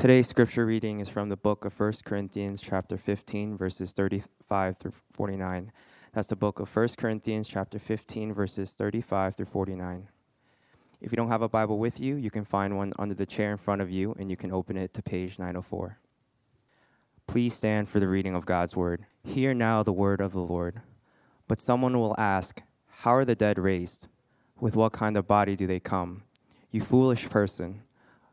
Today's scripture reading is from the book of 1 Corinthians chapter 15 verses 35 through 49. That's the book of 1 Corinthians chapter 15 verses 35 through 49. If you don't have a Bible with you, you can find one under the chair in front of you and you can open it to page 904. Please stand for the reading of God's word. Hear now the word of the Lord. But someone will ask, How are the dead raised? With what kind of body do they come? You foolish person.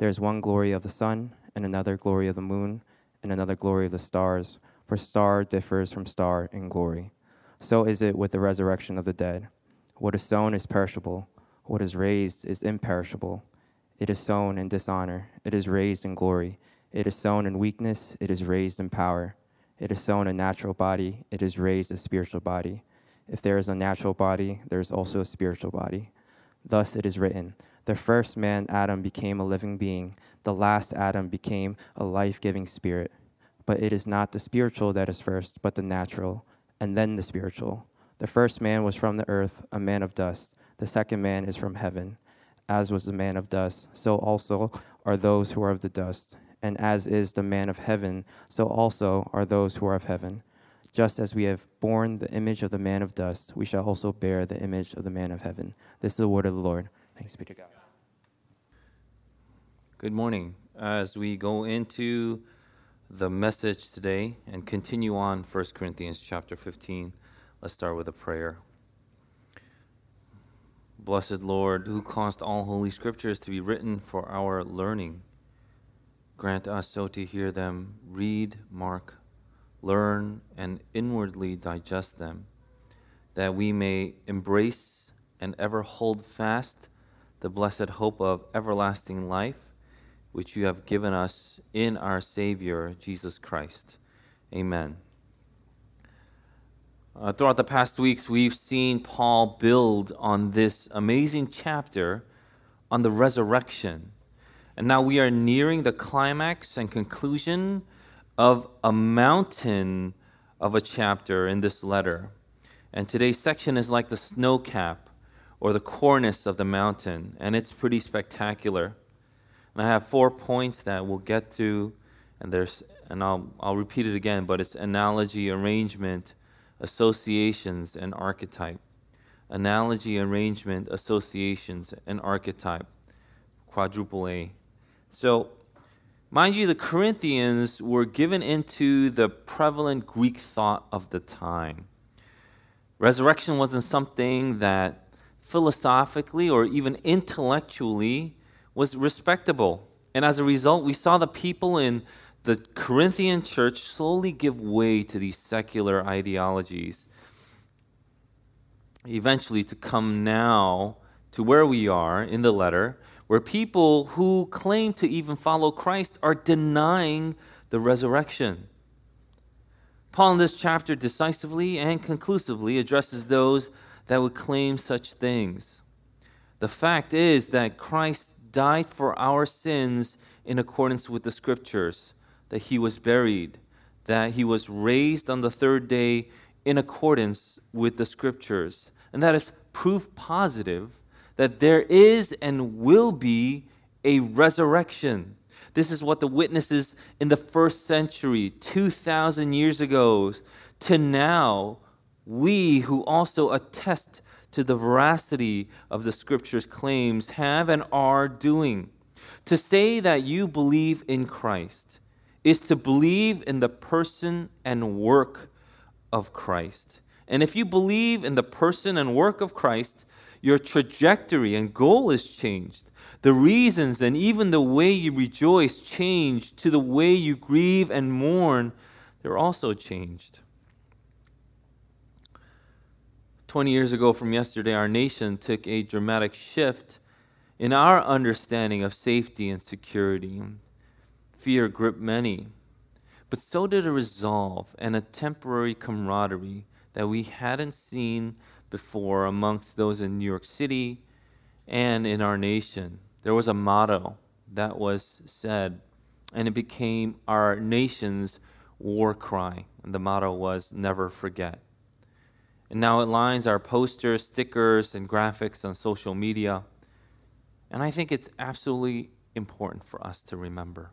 There is one glory of the sun, and another glory of the moon, and another glory of the stars, for star differs from star in glory. So is it with the resurrection of the dead. What is sown is perishable, what is raised is imperishable. It is sown in dishonor, it is raised in glory. It is sown in weakness, it is raised in power. It is sown a natural body, it is raised a spiritual body. If there is a natural body, there is also a spiritual body. Thus it is written The first man, Adam, became a living being, the last Adam became a life giving spirit. But it is not the spiritual that is first, but the natural, and then the spiritual. The first man was from the earth, a man of dust. The second man is from heaven. As was the man of dust, so also are those who are of the dust. And as is the man of heaven, so also are those who are of heaven. Just as we have borne the image of the man of dust, we shall also bear the image of the man of heaven. This is the word of the Lord. Thanks be to God. Good morning. As we go into the message today and continue on 1 Corinthians chapter 15, Let's start with a prayer. Blessed Lord, who caused all holy scriptures to be written for our learning, grant us so to hear them, read, mark, learn, and inwardly digest them, that we may embrace and ever hold fast the blessed hope of everlasting life, which you have given us in our Savior, Jesus Christ. Amen. Uh, throughout the past weeks, we've seen Paul build on this amazing chapter on the resurrection. And now we are nearing the climax and conclusion of a mountain of a chapter in this letter. And today's section is like the snow cap or the cornice of the mountain, and it's pretty spectacular. And I have four points that we'll get to, and there's and I'll I'll repeat it again, but it's analogy, arrangement, associations, and archetype. Analogy, arrangement, associations, and archetype. Quadruple A. So, mind you, the Corinthians were given into the prevalent Greek thought of the time. Resurrection wasn't something that philosophically or even intellectually was respectable. And as a result, we saw the people in the Corinthian church slowly give way to these secular ideologies, eventually to come now to where we are in the letter, where people who claim to even follow Christ are denying the resurrection. Paul in this chapter decisively and conclusively addresses those that would claim such things. The fact is that Christ died for our sins in accordance with the scriptures that he was buried, that he was raised on the third day in accordance with the scriptures. And that is proof positive that there is and will be a resurrection. This is what the witnesses in the first century, 2,000 years ago, to now, we who also attest to the veracity of the scriptures' claims have and are doing. To say that you believe in Christ is to believe in the person and work of Christ. And if you believe in the person and work of Christ, your trajectory and goal is changed. The reasons and even the way you rejoice change to the way you grieve and mourn, they're also changed. 20 years ago from yesterday, our nation took a dramatic shift in our understanding of safety and security. Fear gripped many, but so did a resolve and a temporary camaraderie that we hadn't seen before amongst those in New York City and in our nation. There was a motto that was said, and it became our nation's war cry. And the motto was never forget. And now it lines our posters, stickers, and graphics on social media. And I think it's absolutely important for us to remember.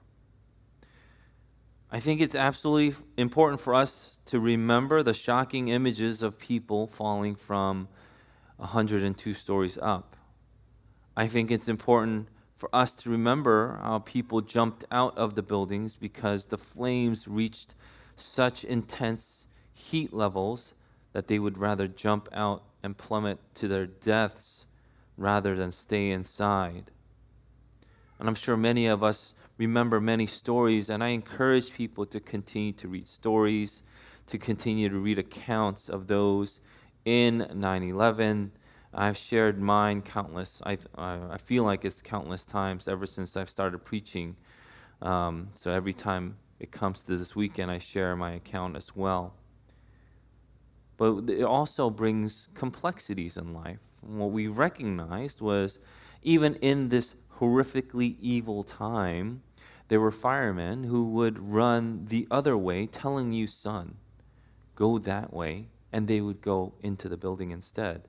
I think it's absolutely important for us to remember the shocking images of people falling from 102 stories up. I think it's important for us to remember how people jumped out of the buildings because the flames reached such intense heat levels that they would rather jump out and plummet to their deaths rather than stay inside. And I'm sure many of us remember many stories, and I encourage people to continue to read stories, to continue to read accounts of those in 9 11. I've shared mine countless, I, I feel like it's countless times ever since I've started preaching. Um, so every time it comes to this weekend, I share my account as well. But it also brings complexities in life. And what we recognized was even in this horrifically evil time, there were firemen who would run the other way, telling you, son, go that way, and they would go into the building instead.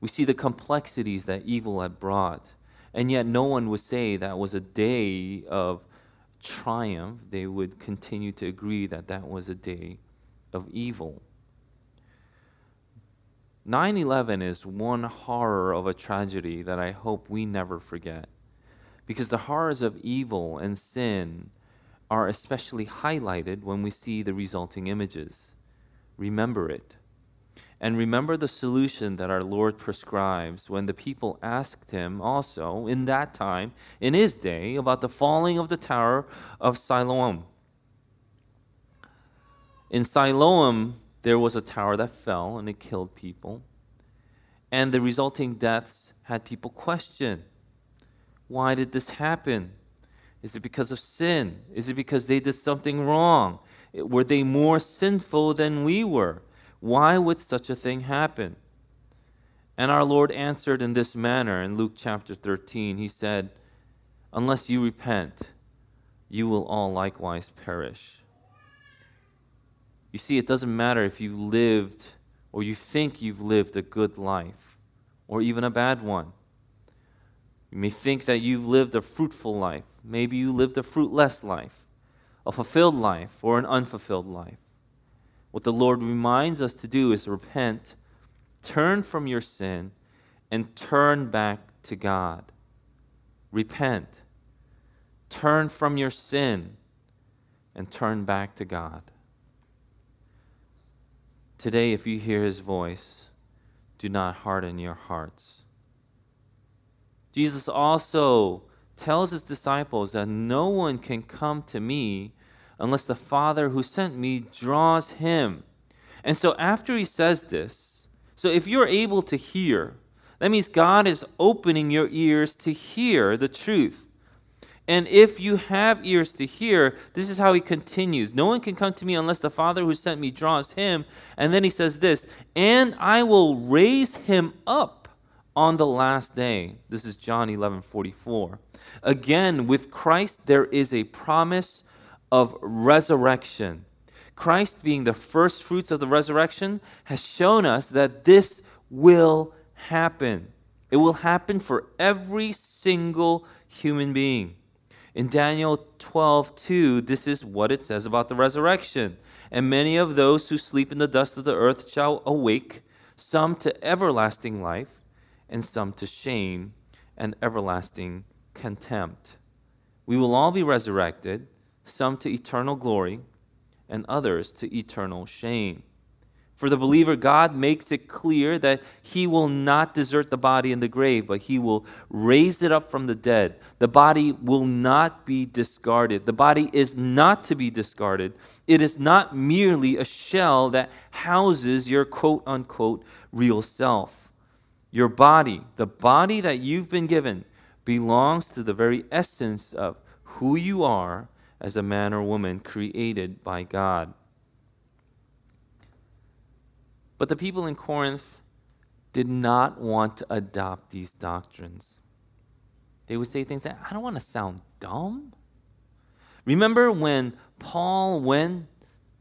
We see the complexities that evil had brought, and yet no one would say that was a day of triumph. They would continue to agree that that was a day of evil. 9 11 is one horror of a tragedy that I hope we never forget because the horrors of evil and sin are especially highlighted when we see the resulting images. Remember it. And remember the solution that our Lord prescribes when the people asked him also in that time, in his day, about the falling of the tower of Siloam. In Siloam, there was a tower that fell and it killed people. And the resulting deaths had people question why did this happen? Is it because of sin? Is it because they did something wrong? Were they more sinful than we were? Why would such a thing happen? And our Lord answered in this manner in Luke chapter 13. He said, Unless you repent, you will all likewise perish. You see, it doesn't matter if you lived or you think you've lived a good life or even a bad one. You may think that you've lived a fruitful life. Maybe you lived a fruitless life, a fulfilled life, or an unfulfilled life. What the Lord reminds us to do is repent, turn from your sin, and turn back to God. Repent, turn from your sin, and turn back to God. Today, if you hear his voice, do not harden your hearts. Jesus also tells his disciples that no one can come to me unless the Father who sent me draws him. And so after he says this, so if you're able to hear, that means God is opening your ears to hear the truth. And if you have ears to hear, this is how he continues. No one can come to me unless the Father who sent me draws him. And then he says this, and I will raise him up on the last day. This is John 11 44. Again, with Christ, there is a promise of resurrection. Christ, being the first fruits of the resurrection, has shown us that this will happen. It will happen for every single human being. In Daniel 12, 2, this is what it says about the resurrection. And many of those who sleep in the dust of the earth shall awake, some to everlasting life and some to shame and everlasting contempt. We will all be resurrected, some to eternal glory, and others to eternal shame. For the believer, God makes it clear that he will not desert the body in the grave, but he will raise it up from the dead. The body will not be discarded. The body is not to be discarded. It is not merely a shell that houses your quote unquote real self. Your body, the body that you've been given, belongs to the very essence of who you are as a man or woman created by God. But the people in Corinth did not want to adopt these doctrines. They would say things like, I don't want to sound dumb. Remember when Paul went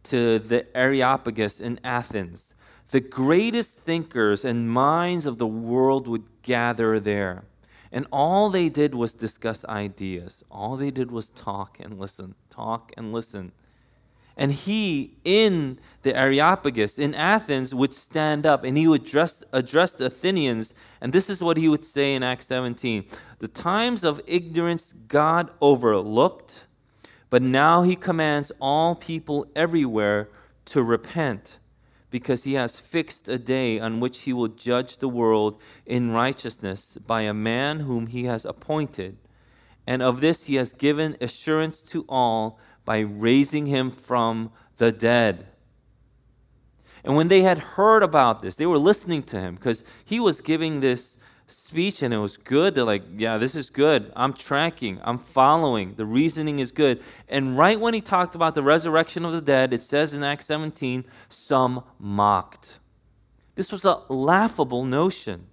to the Areopagus in Athens? The greatest thinkers and minds of the world would gather there. And all they did was discuss ideas. All they did was talk and listen, talk and listen. And he, in the Areopagus in Athens, would stand up and he would address, address the Athenians. And this is what he would say in Acts 17 The times of ignorance God overlooked, but now he commands all people everywhere to repent because he has fixed a day on which he will judge the world in righteousness by a man whom he has appointed. And of this he has given assurance to all by raising him from the dead. And when they had heard about this, they were listening to him because he was giving this speech and it was good. They're like, yeah, this is good. I'm tracking, I'm following. The reasoning is good. And right when he talked about the resurrection of the dead, it says in Acts 17, some mocked. This was a laughable notion.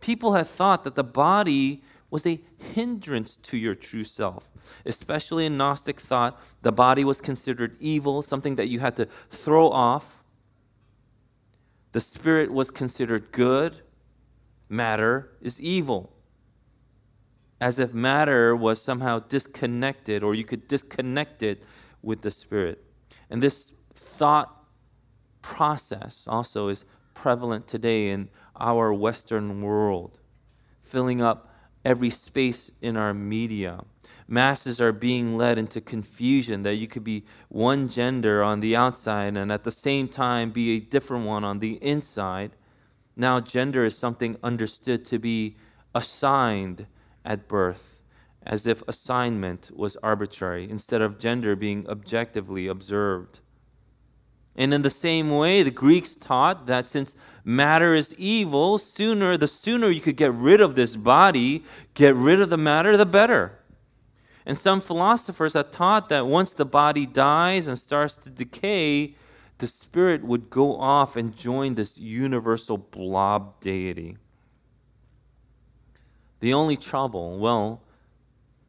People had thought that the body was a hindrance to your true self. Especially in Gnostic thought, the body was considered evil, something that you had to throw off. The spirit was considered good, matter is evil. As if matter was somehow disconnected or you could disconnect it with the spirit. And this thought process also is prevalent today in our Western world, filling up every space in our media. Masses are being led into confusion that you could be one gender on the outside and at the same time be a different one on the inside. Now, gender is something understood to be assigned at birth, as if assignment was arbitrary, instead of gender being objectively observed. And in the same way, the Greeks taught that since matter is evil, sooner the sooner you could get rid of this body, get rid of the matter, the better. And some philosophers have taught that once the body dies and starts to decay, the spirit would go off and join this universal blob deity. The only trouble, well,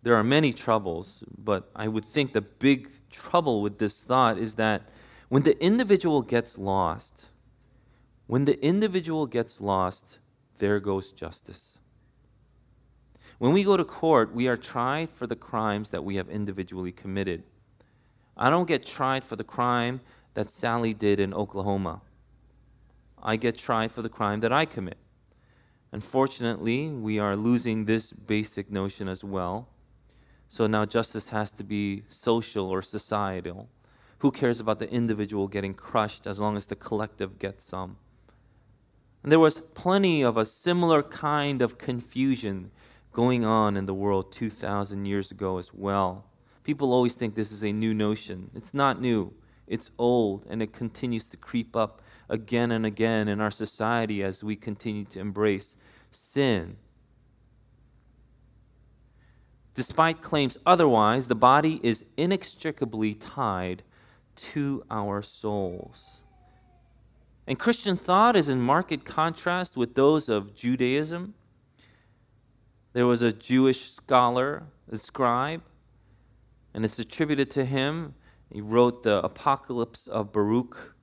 there are many troubles, but I would think the big trouble with this thought is that when the individual gets lost, when the individual gets lost, there goes justice. When we go to court, we are tried for the crimes that we have individually committed. I don't get tried for the crime that Sally did in Oklahoma. I get tried for the crime that I commit. Unfortunately, we are losing this basic notion as well. So now justice has to be social or societal. Who cares about the individual getting crushed as long as the collective gets some? And there was plenty of a similar kind of confusion going on in the world 2,000 years ago as well. People always think this is a new notion. It's not new. It's old and it continues to creep up again and again in our society as we continue to embrace sin. Despite claims otherwise, the body is inextricably tied to our souls. And Christian thought is in marked contrast with those of Judaism. There was a Jewish scholar, a scribe, and it's attributed to him he wrote the Apocalypse of Baruch.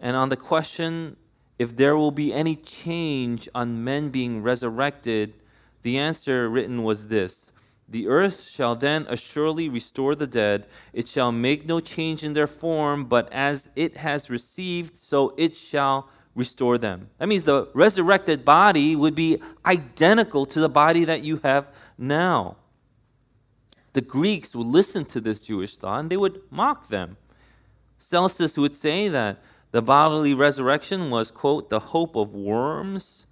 And on the question if there will be any change on men being resurrected, the answer written was this The earth shall then assuredly restore the dead. It shall make no change in their form, but as it has received, so it shall restore them. That means the resurrected body would be identical to the body that you have now the Greeks would listen to this Jewish thought and they would mock them. Celsus would say that the bodily resurrection was, quote, the hope of worms.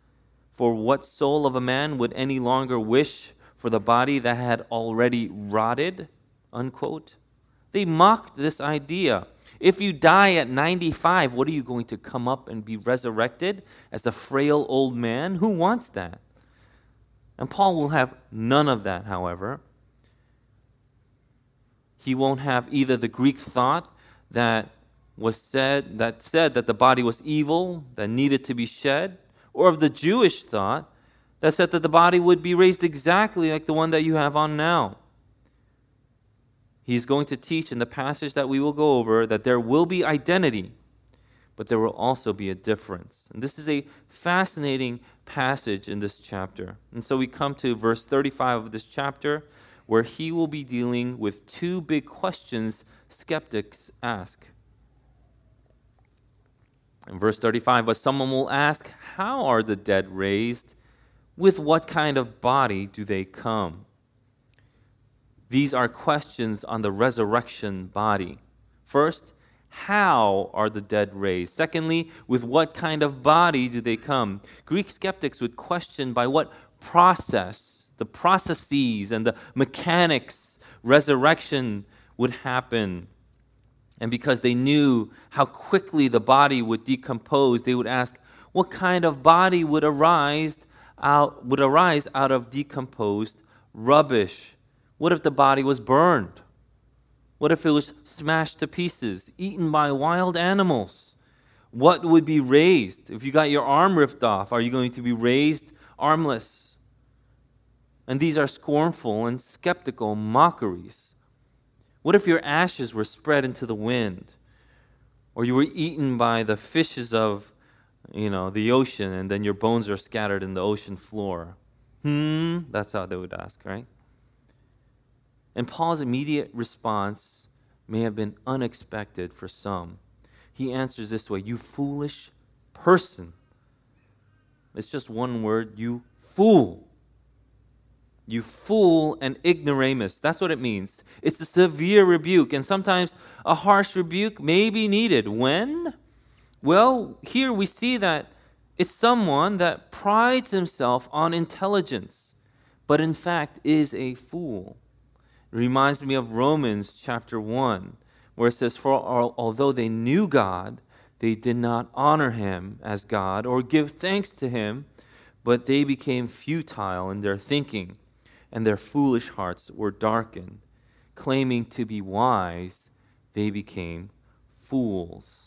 For what soul of a man would any longer wish for the body that had already rotted? Unquote. They mocked this idea. If you die at 95, what are you going to come up and be resurrected as a frail old man? Who wants that? And Paul will have none of that, however. He won't have either the Greek thought that was said that said that the body was evil, that needed to be shed, or of the Jewish thought that said that the body would be raised exactly like the one that you have on now. He's going to teach in the passage that we will go over that there will be identity, but there will also be a difference. And this is a fascinating passage in this chapter. And so we come to verse 35 of this chapter, where he will be dealing with two big questions skeptics ask. In verse 35, but someone will ask, How are the dead raised? With what kind of body do they come? These are questions on the resurrection body. First, how are the dead raised? Secondly, with what kind of body do they come? Greek skeptics would question by what process, the processes and the mechanics, resurrection would happen. And because they knew how quickly the body would decompose, they would ask, what kind of body would arise out, would arise out of decomposed rubbish? What if the body was burned? What if it was smashed to pieces, eaten by wild animals? What would be raised? If you got your arm ripped off, are you going to be raised armless? And these are scornful and skeptical mockeries. What if your ashes were spread into the wind? Or you were eaten by the fishes of, you know, the ocean and then your bones are scattered in the ocean floor? Hmm, that's how they would ask, right? And Paul's immediate response may have been unexpected for some. He answers this way You foolish person. It's just one word, you fool. You fool and ignoramus. That's what it means. It's a severe rebuke, and sometimes a harsh rebuke may be needed. When? Well, here we see that it's someone that prides himself on intelligence, but in fact is a fool. It reminds me of Romans chapter 1, where it says, For although they knew God, they did not honor him as God or give thanks to him, but they became futile in their thinking, and their foolish hearts were darkened. Claiming to be wise, they became fools.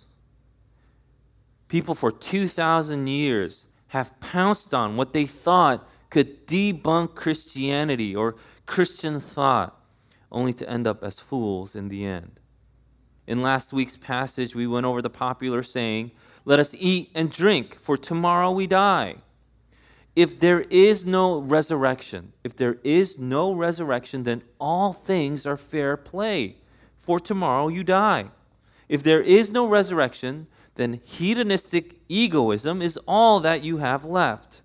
People for 2,000 years have pounced on what they thought could debunk Christianity or Christian thought only to end up as fools in the end. In last week's passage, we went over the popular saying, Let us eat and drink, for tomorrow we die. If there is no resurrection, if there is no resurrection, then all things are fair play, for tomorrow you die. If there is no resurrection, then hedonistic egoism is all that you have left.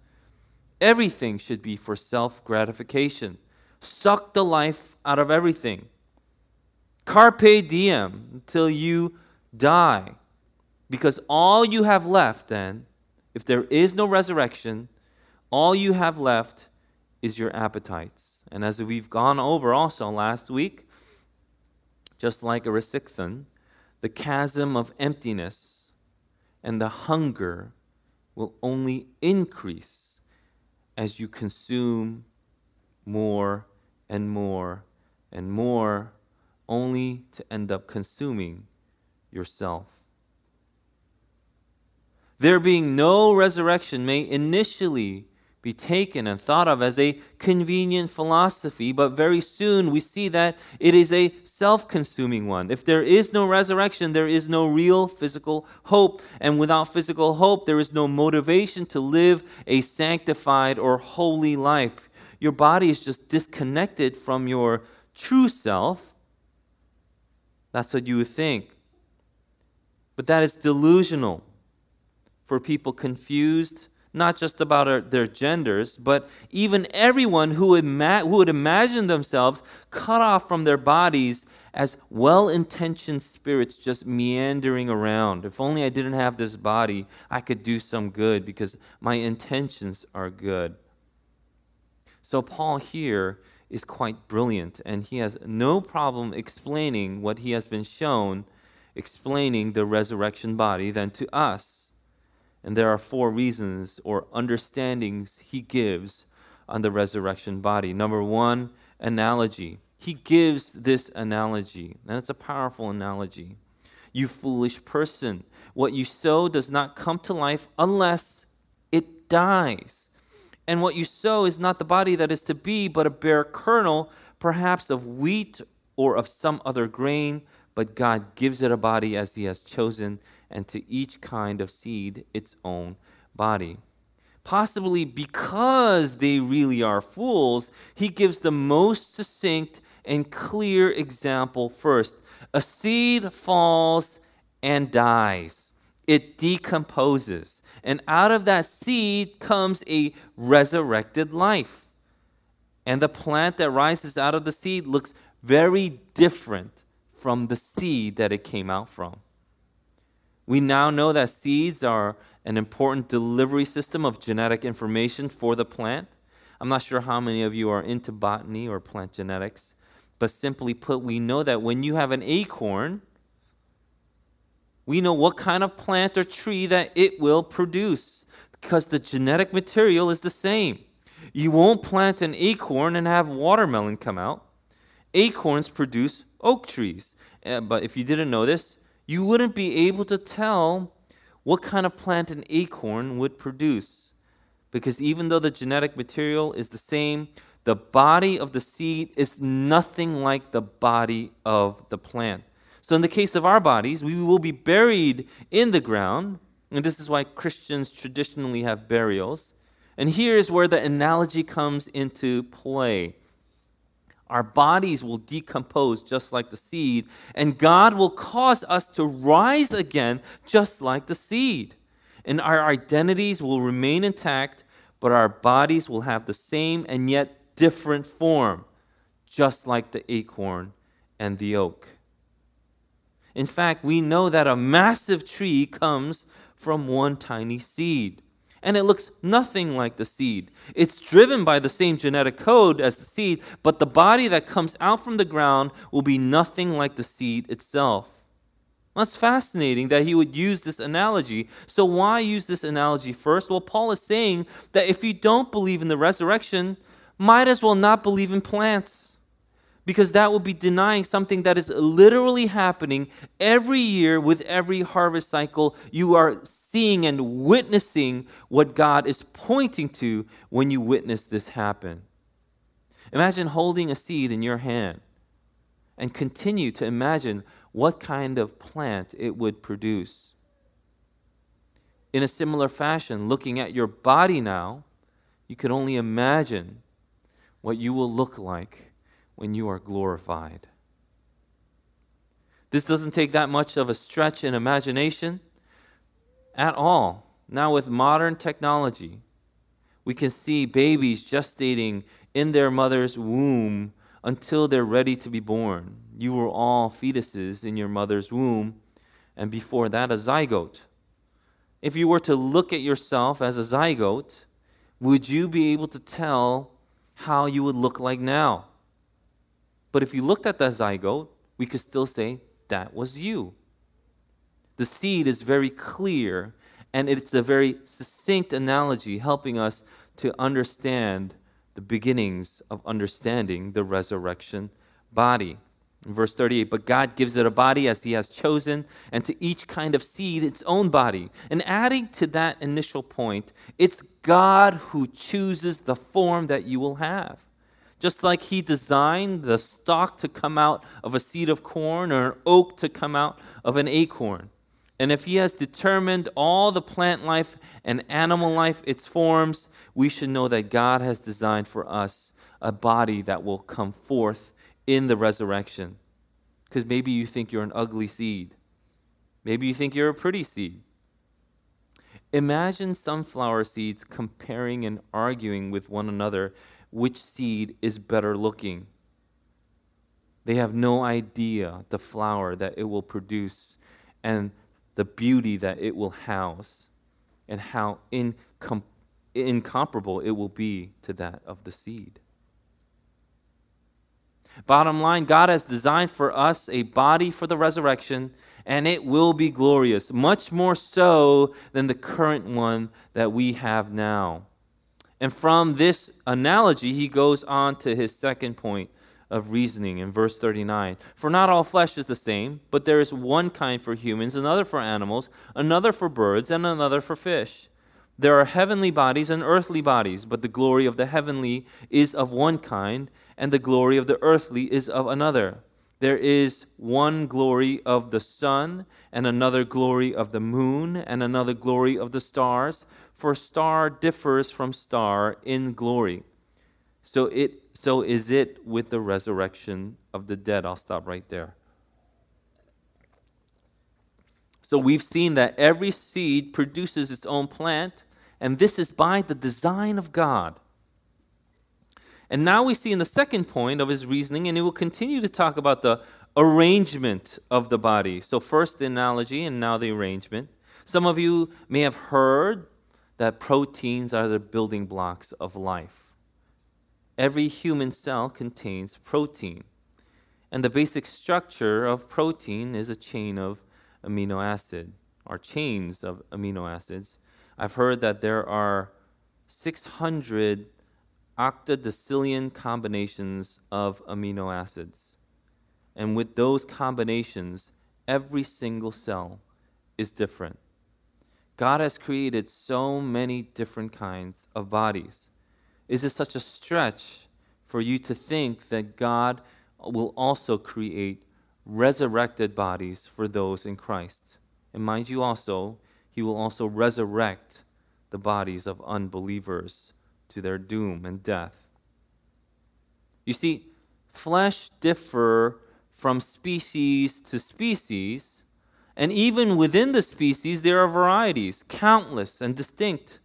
Everything should be for self gratification suck the life out of everything. Carpe diem until you die. Because all you have left, then, if there is no resurrection, all you have left is your appetites. And as we've gone over also last week, just like Erysichthon, the chasm of emptiness and the hunger will only increase as you consume more and more and more, only to end up consuming yourself. There being no resurrection may initially be taken and thought of as a convenient philosophy, but very soon we see that it is a self consuming one. If there is no resurrection, there is no real physical hope. And without physical hope, there is no motivation to live a sanctified or holy life your body is just disconnected from your true self. That's what you would think. But that is delusional for people confused, not just about our, their genders, but even everyone who, ima- who would imagine themselves cut off from their bodies as well intentioned spirits just meandering around. If only I didn't have this body, I could do some good because my intentions are good. So, Paul here is quite brilliant, and he has no problem explaining what he has been shown, explaining the resurrection body, than to us. And there are four reasons or understandings he gives on the resurrection body. Number one, analogy. he gives this analogy, and it's a powerful analogy. You foolish person, what you sow does not come to life unless it dies. And what you sow is not the body that is to be, but a bare kernel, perhaps of wheat or of some other grain. But God gives it a body as He has chosen, and to each kind of seed its own body possibly because they really are fools, he gives the most succinct and clear example first. A seed falls and dies, it decomposes. And out of that seed comes a resurrected life. And the plant that rises out of the seed looks very different from the seed that it came out from. We now know that seeds are an important delivery system of genetic information for the plant. I'm not sure how many of you are into botany or plant genetics, but simply put, we know that when you have an acorn, we know what kind of plant or tree that it will produce because the genetic material is the same. You won't plant an acorn and have watermelon come out. Acorns produce oak trees. Uh, but if you didn't know this, you wouldn't be able to tell what kind of plant an acorn would produce. Because even though the genetic material is the same, the body of the seed is nothing like the body of the plant. So, in the case of our bodies, we will be buried in the ground, and this is why Christians traditionally have burials. And here's where the analogy comes into play. Our bodies will decompose just like the seed, and God will cause us to rise again just like the seed. And our identities will remain intact, but our bodies will have the same and yet different form, just like the acorn and the oak. In fact, we know that a massive tree comes from one tiny seed and it looks nothing like the seed. It's driven by the same genetic code as the seed, but the body that comes out from the ground will be nothing like the seed itself. That's fascinating that he would use this analogy. So, why use this analogy first? Well, Paul is saying that if you don't believe in the resurrection, might as well not believe in plants because that would be denying something that is literally happening every year with every harvest cycle. You are seeing and witnessing what God is pointing to when you witness this happen. Imagine holding a seed in your hand and continue to imagine what kind of plant it would produce. In a similar fashion, looking at your body now, you can only imagine what you will look like when you are glorified. This doesn't take that much of a stretch in imagination at all. Now, with modern technology, we can see babies gestating in their mother's womb until they're ready to be born. You were all fetuses in your mother's womb, and before that, a zygote. If you were to look at yourself as a zygote, would you be able to tell how you would look like now? But if you looked at that zygote, we could still say that was you. The seed is very clear, and it's a very succinct analogy helping us to understand the beginnings of understanding the resurrection body. In verse 38, but God gives it a body as He has chosen, and to each kind of seed its own body. And adding to that initial point, it's God who chooses the form that you will have. Just like he designed the stalk to come out of a seed of corn or an oak to come out of an acorn. And if he has determined all the plant life and animal life, its forms, we should know that God has designed for us a body that will come forth in the resurrection. Because maybe you think you're an ugly seed. Maybe you think you're a pretty seed. Imagine sunflower seeds comparing and arguing with one another which seed is better looking. They have no idea the flower that it will produce and the beauty that it will house and how incom- incomparable it will be to that of the seed. Bottom line, God has designed for us a body for the resurrection, and it will be glorious, much more so than the current one that we have now. And from this analogy, he goes on to his second point of reasoning in verse 39. For not all flesh is the same, but there is one kind for humans, another for animals, another for birds, and another for fish. There are heavenly bodies and earthly bodies, but the glory of the heavenly is of one kind, and the glory of the earthly is of another. There is one glory of the sun, and another glory of the moon, and another glory of the stars, for star differs from star in glory. So it so is it with the resurrection of the dead. I'll stop right there. So we've seen that every seed produces its own plant, and this is by the design of God. And now we see in the second point of his reasoning, and he will continue to talk about the arrangement of the body. So, first the analogy, and now the arrangement. Some of you may have heard that proteins are the building blocks of life. Every human cell contains protein. And the basic structure of protein is a chain of amino acid, or chains of amino acids. I've heard that there are 600 octadecillion combinations of amino acids. And with those combinations, every single cell is different. God has created so many different kinds of bodies. Is it such a stretch for you to think that God will also create resurrected bodies for those in Christ? And mind you, also, He will also resurrect the bodies of unbelievers to their doom and death. You see, flesh differ from species to species, and even within the species, there are varieties, countless and distinct.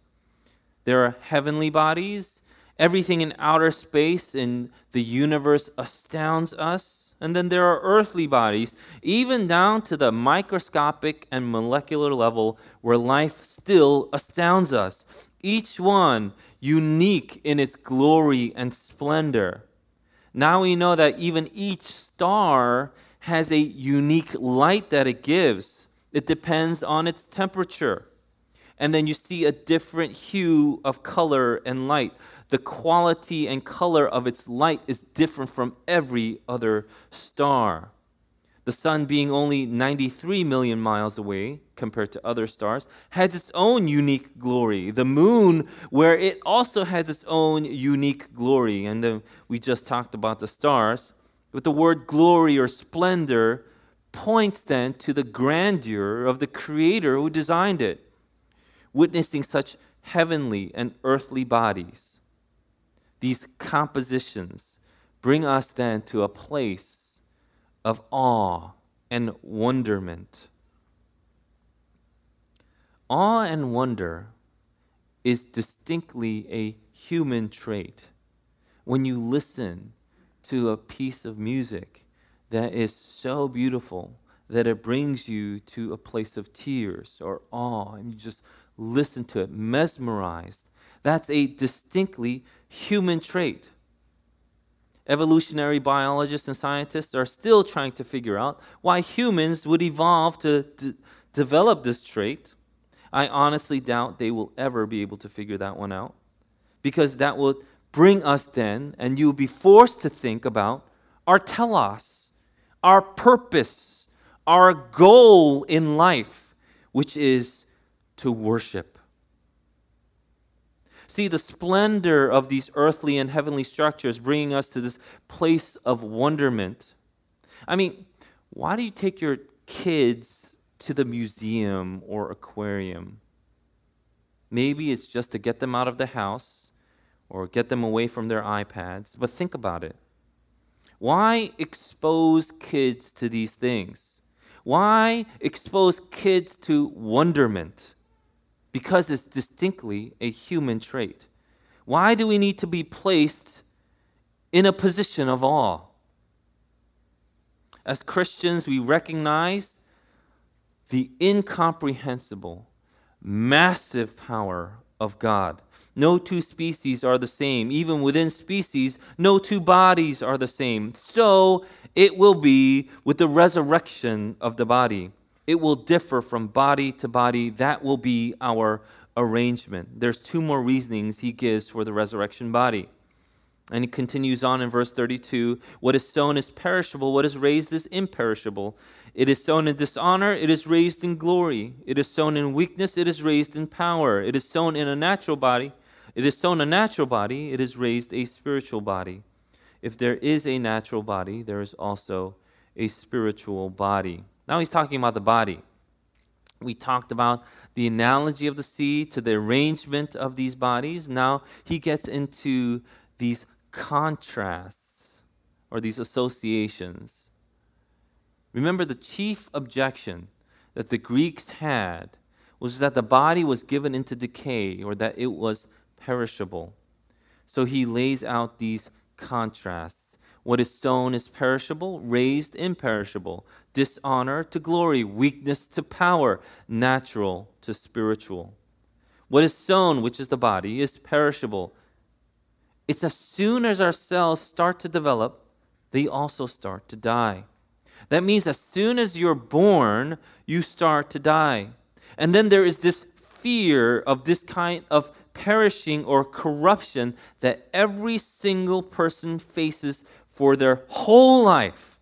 There are heavenly bodies Everything in outer space in the universe astounds us. And then there are earthly bodies, even down to the microscopic and molecular level, where life still astounds us. Each one unique in its glory and splendor. Now we know that even each star has a unique light that it gives, it depends on its temperature. And then you see a different hue of color and light the quality and color of its light is different from every other star. The sun, being only 93 million miles away compared to other stars, has its own unique glory. The moon, where it also has its own unique glory. And then we just talked about the stars. But the word glory or splendor points then to the grandeur of the Creator who designed it, witnessing such heavenly and earthly bodies these compositions bring us then to a place of awe and wonderment. Awe and wonder is distinctly a human trait. When you listen to a piece of music that is so beautiful that it brings you to a place of tears or awe, and you just listen to it, mesmerized, that's a distinctly human trait. Evolutionary biologists and scientists are still trying to figure out why humans would evolve to d- develop this trait. I honestly doubt they will ever be able to figure that one out because that would bring us then, and you'll be forced to think about our telos, our purpose, our goal in life, which is to worship see the splendor of these earthly and heavenly structures bringing us to this place of wonderment. I mean, why do you take your kids to the museum or aquarium? Maybe it's just to get them out of the house or get them away from their iPads, but think about it. Why expose kids to these things? Why expose kids to wonderment? because it's distinctly a human trait. Why do we need to be placed in a position of awe? As Christians, we recognize the incomprehensible, massive power of God. No two species are the same. Even within species, no two bodies are the same. So it will be with the resurrection of the body. It will differ from body to body. That will be our arrangement. There's two more reasonings he gives for the resurrection body. And he continues on in verse 32 What is sown is perishable, what is raised is imperishable. It is sown in dishonor, it is raised in glory. It is sown in weakness, it is raised in power. It is sown in a natural body, it is sown a natural body, it is raised a spiritual body. If there is a natural body, there is also a spiritual body. Now he's talking about the body. We talked about the analogy of the seed to the arrangement of these bodies. Now he gets into these contrasts or these associations. Remember, the chief objection that the Greeks had was that the body was given into decay or that it was perishable. So he lays out these contrasts. What is sown is perishable, raised imperishable, dishonor to glory, weakness to power, natural to spiritual. What is sown, which is the body, is perishable. It's as soon as our cells start to develop, they also start to die. That means as soon as you're born, you start to die. And then there is this fear of this kind of perishing or corruption that every single person faces for their whole life.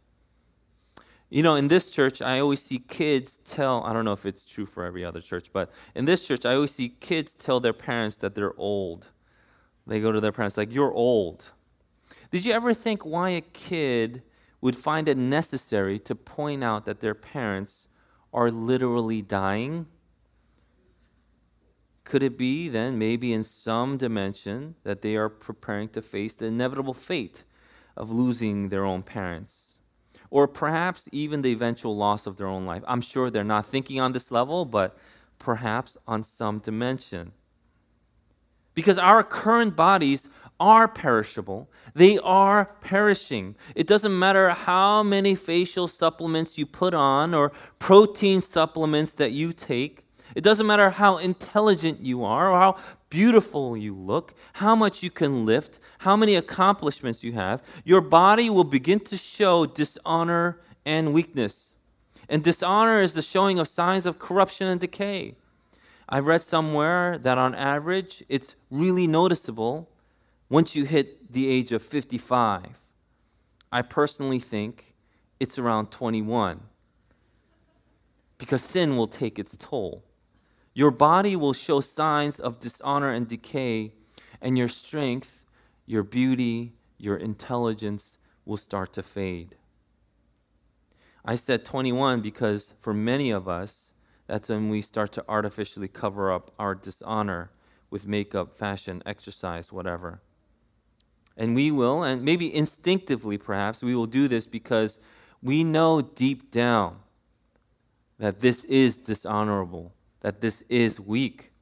You know, in this church, I always see kids tell, I don't know if it's true for every other church, but in this church, I always see kids tell their parents that they're old. They go to their parents, like, you're old. Did you ever think why a kid would find it necessary to point out that their parents are literally dying? Could it be then, maybe in some dimension, that they are preparing to face the inevitable fate of losing their own parents? Or perhaps even the eventual loss of their own life? I'm sure they're not thinking on this level, but perhaps on some dimension. Because our current bodies are perishable, they are perishing. It doesn't matter how many facial supplements you put on or protein supplements that you take. It doesn't matter how intelligent you are or how beautiful you look, how much you can lift, how many accomplishments you have. Your body will begin to show dishonor and weakness. And dishonor is the showing of signs of corruption and decay. I read somewhere that on average, it's really noticeable once you hit the age of 55. I personally think it's around 21 because sin will take its toll. Your body will show signs of dishonor and decay, and your strength, your beauty, your intelligence will start to fade. I said 21 because for many of us, that's when we start to artificially cover up our dishonor with makeup, fashion, exercise, whatever. And we will, and maybe instinctively perhaps, we will do this because we know deep down that this is dishonorable that this is weak.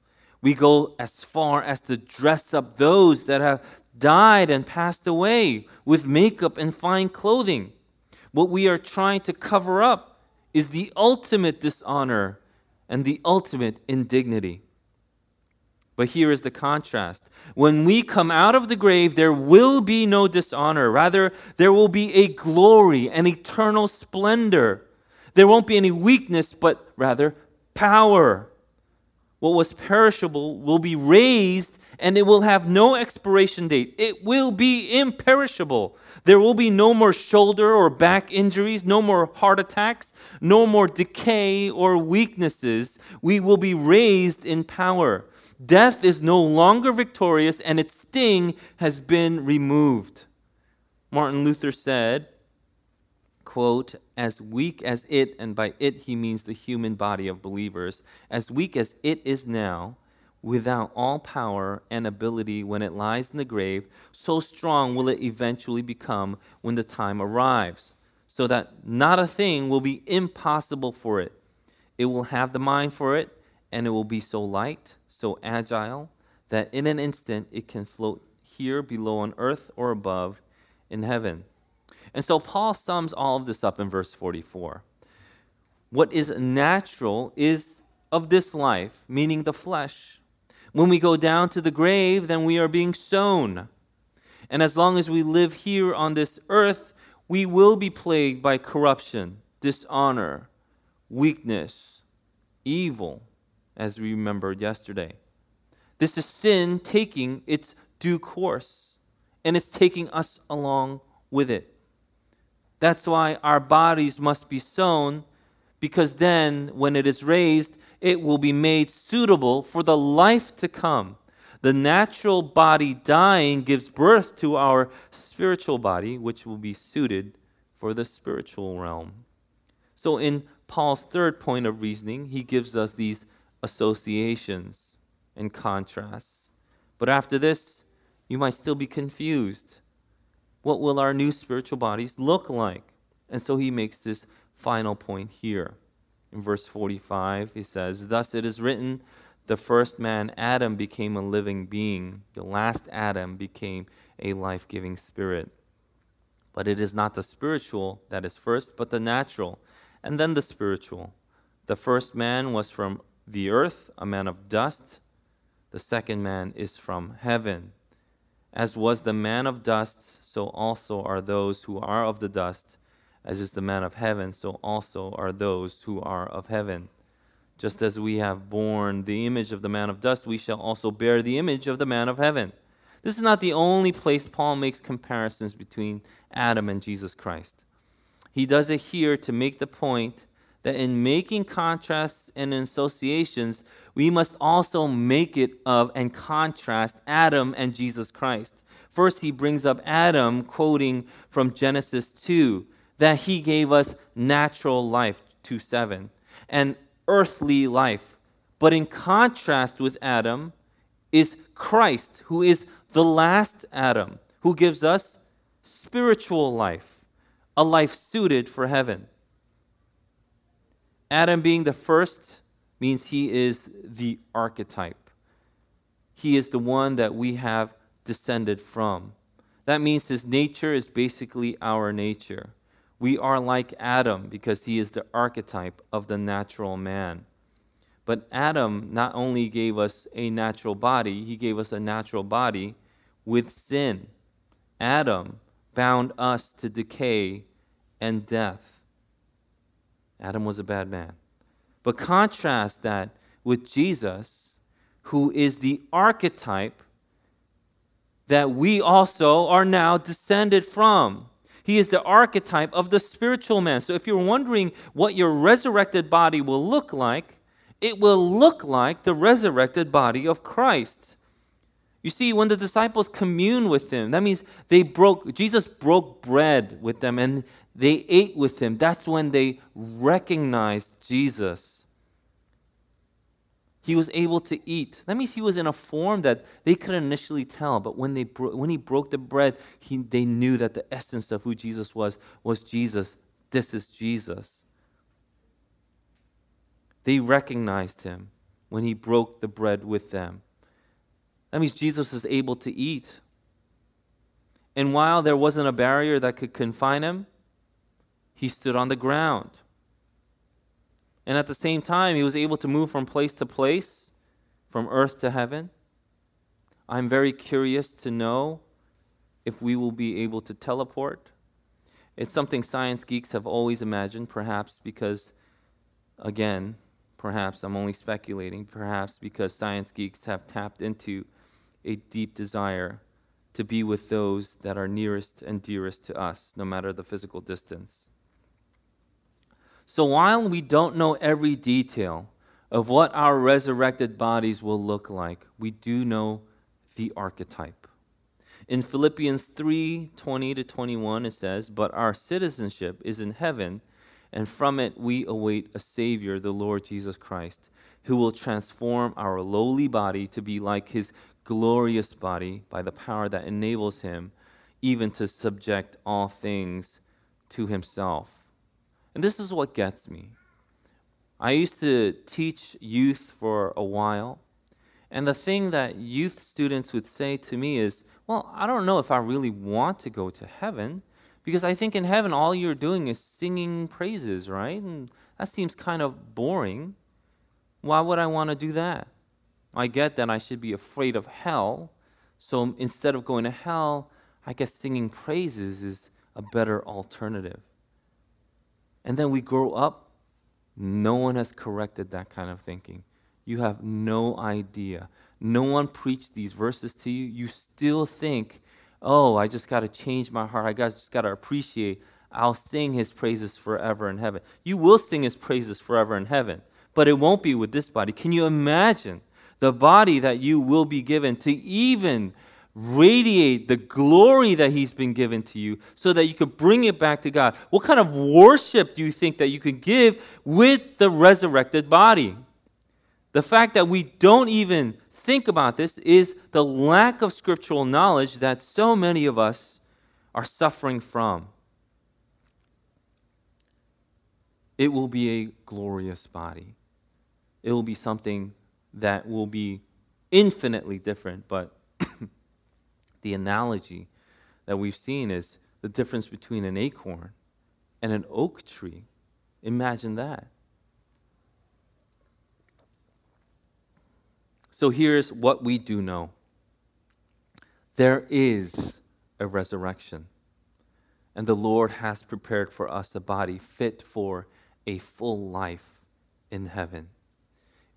We go as far as to dress up those that have died and passed away with makeup and fine clothing. What we are trying to cover up is the ultimate dishonor and the ultimate indignity. But here is the contrast. When we come out of the grave, there will be no dishonor. Rather, there will be a glory, an eternal splendor. There won't be any weakness, but rather power what was perishable will be raised and it will have no expiration date. It will be imperishable. There will be no more shoulder or back injuries, no more heart attacks, no more decay or weaknesses. We will be raised in power. Death is no longer victorious and its sting has been removed. Martin Luther said, quote, as weak as it, and by it he means the human body of believers, as weak as it is now, without all power and ability when it lies in the grave, so strong will it eventually become when the time arrives, so that not a thing will be impossible for it. It will have the mind for it, and it will be so light, so agile, that in an instant it can float here below on earth or above in heaven. And so Paul sums all of this up in verse 44. What is natural is of this life, meaning the flesh. When we go down to the grave, then we are being sown. And as long as we live here on this earth, we will be plagued by corruption, dishonor, weakness, evil, as we remembered yesterday. This is sin taking its due course. and it's taking us along with it. That's why our bodies must be sown, because then when it is raised, it will be made suitable for the life to come. The natural body dying gives birth to our spiritual body, which will be suited for the spiritual realm. So, in Paul's third point of reasoning, he gives us these associations and contrasts. But after this, you might still be confused. What will our new spiritual bodies look like? And so he makes this final point here. In verse 45, he says, Thus it is written, the first man, Adam, became a living being. The last Adam became a life giving spirit. But it is not the spiritual that is first, but the natural, and then the spiritual. The first man was from the earth, a man of dust. The second man is from heaven. As was the man of dust, so also are those who are of the dust. As is the man of heaven, so also are those who are of heaven. Just as we have borne the image of the man of dust, we shall also bear the image of the man of heaven. This is not the only place Paul makes comparisons between Adam and Jesus Christ. He does it here to make the point that in making contrasts and associations, we must also make it of and contrast Adam and Jesus Christ. First, he brings up Adam, quoting from Genesis 2, that he gave us natural life, 2 7, and earthly life. But in contrast with Adam is Christ, who is the last Adam, who gives us spiritual life, a life suited for heaven. Adam being the first means he is the archetype. He is the one that we have descended from. That means his nature is basically our nature. We are like Adam because he is the archetype of the natural man. But Adam not only gave us a natural body, he gave us a natural body with sin. Adam bound us to decay and death. Adam was a bad man. But contrast that with Jesus, who is the archetype that we also are now descended from. He is the archetype of the spiritual man. So if you're wondering what your resurrected body will look like, it will look like the resurrected body of Christ. You see, when the disciples commune with him, that means they broke, Jesus broke bread with them and they ate with him. That's when they recognized Jesus. He was able to eat. That means he was in a form that they couldn't initially tell. But when, they bro- when he broke the bread, he, they knew that the essence of who Jesus was was Jesus. This is Jesus. They recognized him when he broke the bread with them. That means Jesus is able to eat. And while there wasn't a barrier that could confine him, he stood on the ground. And at the same time, he was able to move from place to place, from earth to heaven. I'm very curious to know if we will be able to teleport. It's something science geeks have always imagined, perhaps because, again, perhaps I'm only speculating, perhaps because science geeks have tapped into a deep desire to be with those that are nearest and dearest to us, no matter the physical distance. So while we don't know every detail of what our resurrected bodies will look like, we do know the archetype. In Philippians 3 20 to 21, it says, But our citizenship is in heaven, and from it we await a Savior, the Lord Jesus Christ, who will transform our lowly body to be like his glorious body by the power that enables him even to subject all things to himself. And this is what gets me. I used to teach youth for a while, and the thing that youth students would say to me is, Well, I don't know if I really want to go to heaven, because I think in heaven all you're doing is singing praises, right? And that seems kind of boring. Why would I want to do that? I get that I should be afraid of hell, so instead of going to hell, I guess singing praises is a better alternative. And then we grow up, no one has corrected that kind of thinking. You have no idea. No one preached these verses to you. You still think oh, I just got to change my heart. I just got to appreciate. I'll sing his praises forever in heaven. You will sing his praises forever in heaven, but it won't be with this body. Can you imagine the body that you will be given to even radiate the glory that he's been given to you so that you could bring it back to God? What kind of worship do you think that you could give with the resurrected body? The fact that we don't even think about this is the lack of scriptural knowledge that so many of us are suffering from. It will be a glorious body. It will be something that will be infinitely different, but the analogy that we've seen is the difference between an acorn and an oak tree. Imagine that. So here's what we do know there is a resurrection, and the Lord has prepared for us a body fit for a full life in heaven.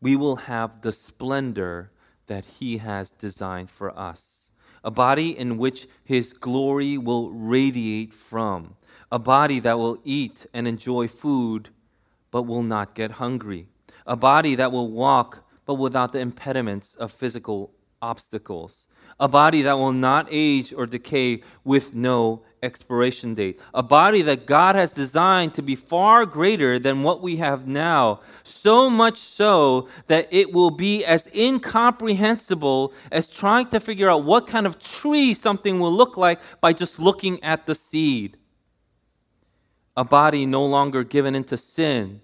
We will have the splendor that He has designed for us, a body in which His glory will radiate from, a body that will eat and enjoy food but will not get hungry, a body that will walk but without the impediments of physical obstacles. A body that will not age or decay with no expiration date. A body that God has designed to be far greater than what we have now. So much so that it will be as incomprehensible as trying to figure out what kind of tree something will look like by just looking at the seed. A body no longer given into sin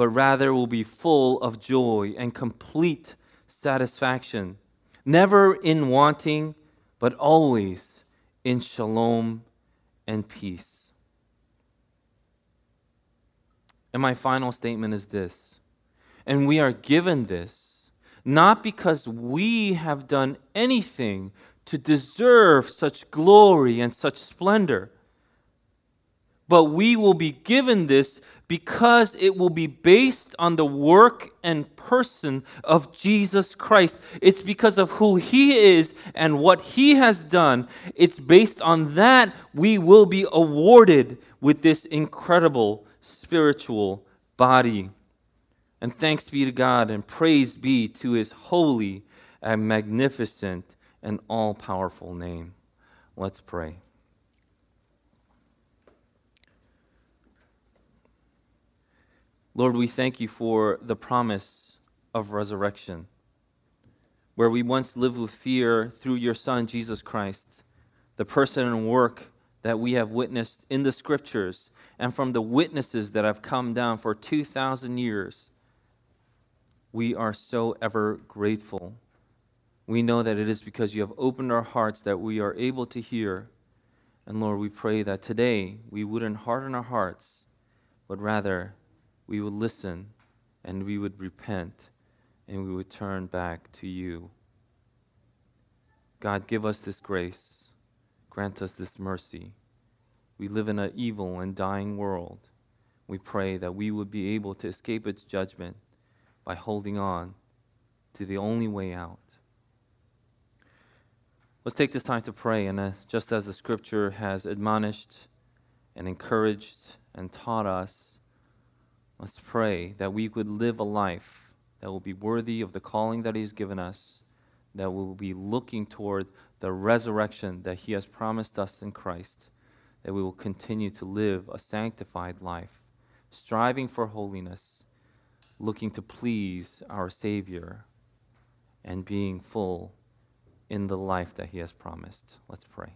but rather will be full of joy and complete satisfaction, never in wanting, but always in shalom and peace. And my final statement is this, and we are given this not because we have done anything to deserve such glory and such splendor, but we will be given this because it will be based on the work and person of Jesus Christ. It's because of who He is and what He has done. It's based on that we will be awarded with this incredible spiritual body. And thanks be to God and praise be to His holy and magnificent and all powerful name. Let's pray. Lord, we thank you for the promise of resurrection, where we once lived with fear through your Son, Jesus Christ, the person and work that we have witnessed in the scriptures and from the witnesses that have come down for 2,000 years. We are so ever grateful. We know that it is because you have opened our hearts that we are able to hear. And Lord, we pray that today we wouldn't harden our hearts, but rather we would listen and we would repent and we would turn back to you. God, give us this grace. Grant us this mercy. We live in an evil and dying world. We pray that we would be able to escape its judgment by holding on to the only way out. Let's take this time to pray, and as, just as the scripture has admonished and encouraged and taught us, Let's pray that we could live a life that will be worthy of the calling that He's given us, that we will be looking toward the resurrection that He has promised us in Christ, that we will continue to live a sanctified life, striving for holiness, looking to please our Savior, and being full in the life that He has promised. Let's pray.